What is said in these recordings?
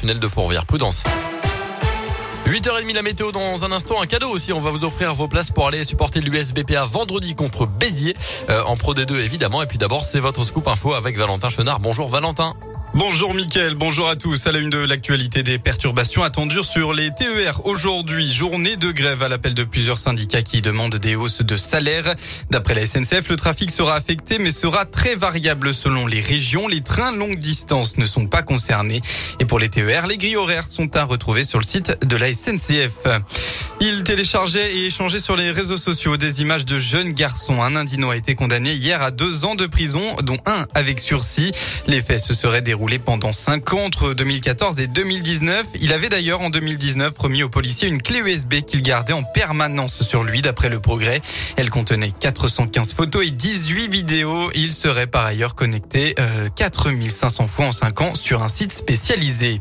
tunnel de Fourvière. Prudence. 8h30 la météo dans un instant. Un cadeau aussi. On va vous offrir vos places pour aller supporter l'USBPA vendredi contre Béziers euh, en Pro D2 évidemment. Et puis d'abord, c'est votre scoop info avec Valentin Chenard. Bonjour Valentin. Bonjour Mickaël, bonjour à tous. À la une de l'actualité des perturbations attendues sur les TER aujourd'hui. Journée de grève à l'appel de plusieurs syndicats qui demandent des hausses de salaire. D'après la SNCF, le trafic sera affecté mais sera très variable selon les régions. Les trains longue distance ne sont pas concernés. Et pour les TER, les grilles horaires sont à retrouver sur le site de la SNCF. Il téléchargeait et échangeait sur les réseaux sociaux des images de jeunes garçons. Un indino a été condamné hier à deux ans de prison, dont un avec sursis. Les faits se seraient déroulés pendant cinq ans entre 2014 et 2019. Il avait d'ailleurs en 2019 remis aux policiers une clé USB qu'il gardait en permanence sur lui d'après le progrès. Elle contenait 415 photos et 18 vidéos. Il serait par ailleurs connecté euh, 4500 fois en cinq ans sur un site spécialisé.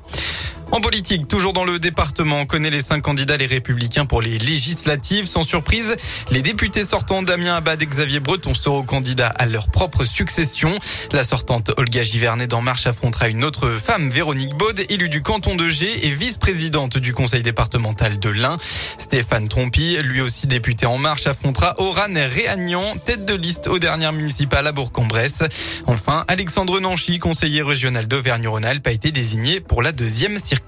En politique, toujours dans le département, on connaît les cinq candidats les républicains pour les législatives. Sans surprise, les députés sortants Damien Abad et Xavier Breton seront candidats à leur propre succession. La sortante Olga Givernet d'En Marche affrontera une autre femme, Véronique Baud, élue du canton de G et vice-présidente du conseil départemental de l'Ain. Stéphane Trompi, lui aussi député En Marche, affrontera Oran Réagnan, tête de liste aux dernières municipales à Bourg-en-Bresse. Enfin, Alexandre Nanchi, conseiller régional d'Auvergne-Rhône-Alpes, a été désigné pour la deuxième circonscription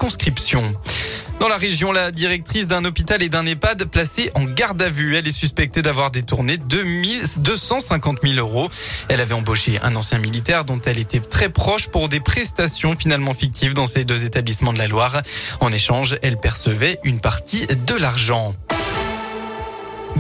Dans la région, la directrice d'un hôpital et d'un EHPAD placée en garde à vue. Elle est suspectée d'avoir détourné 250 000 euros. Elle avait embauché un ancien militaire dont elle était très proche pour des prestations finalement fictives dans ces deux établissements de la Loire. En échange, elle percevait une partie de l'argent.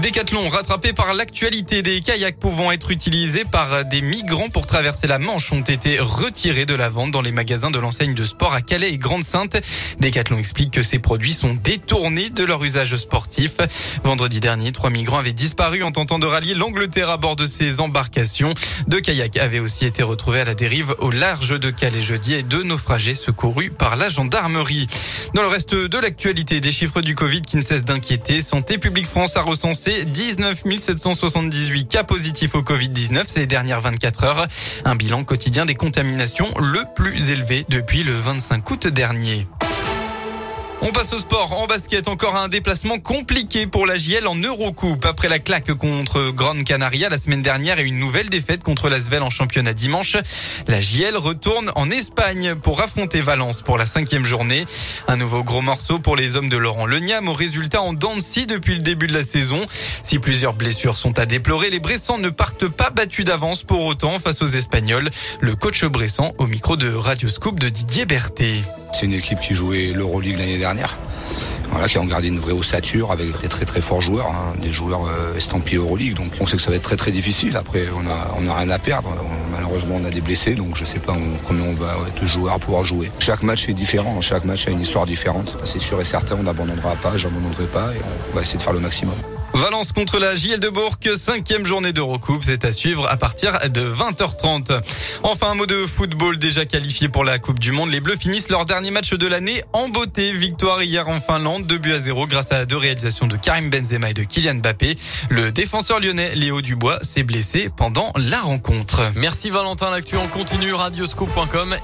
Décathlon rattrapé par l'actualité des kayaks pouvant être utilisés par des migrants pour traverser la Manche ont été retirés de la vente dans les magasins de l'enseigne de sport à Calais et Grande-Sainte. Décathlon explique que ces produits sont détournés de leur usage sportif. Vendredi dernier, trois migrants avaient disparu en tentant de rallier l'Angleterre à bord de ces embarcations. Deux kayaks avaient aussi été retrouvés à la dérive au large de Calais jeudi et deux naufragés secourus par la gendarmerie. Dans le reste de l'actualité, des chiffres du Covid qui ne cessent d'inquiéter. Santé publique France a recensé 19 778 cas positifs au Covid-19 ces dernières 24 heures. Un bilan quotidien des contaminations le plus élevé depuis le 25 août dernier. On passe au sport. En basket, encore un déplacement compliqué pour la JL en Eurocoupe. Après la claque contre Gran Canaria la semaine dernière et une nouvelle défaite contre l'Asvel en championnat dimanche, la JL retourne en Espagne pour affronter Valence pour la cinquième journée. Un nouveau gros morceau pour les hommes de Laurent Leniam au résultat en Dancy depuis le début de la saison. Si plusieurs blessures sont à déplorer, les Bressans ne partent pas battus d'avance pour autant face aux Espagnols. Le coach Bressan au micro de Radio Scoop de Didier Berthet. C'est une équipe qui jouait l'Euroleague l'année dernière. Voilà, qui ont gardé une vraie ossature avec des très très forts joueurs, hein, des joueurs euh, estampillés Euroleague. Donc on sait que ça va être très très difficile. Après, on a, on rien à perdre. malheureusement, on a des blessés, donc je sais pas combien on va être joueurs à pouvoir jouer. Chaque match est différent, chaque match a une histoire différente. C'est sûr et certain, on n'abandonnera pas, j'abandonnerai pas et on va essayer de faire le maximum. Valence contre la JL de Bourg, cinquième journée d'Eurocoupe, c'est à suivre à partir de 20h30. Enfin, un mot de football déjà qualifié pour la Coupe du Monde. Les Bleus finissent leur dernier match de l'année en beauté. Victoire hier en Finlande, 2 buts à 0 grâce à deux réalisations de Karim Benzema et de Kylian Mbappé. Le défenseur lyonnais Léo Dubois s'est blessé pendant la rencontre. Merci Valentin, l'actu en continu, radioscope.com.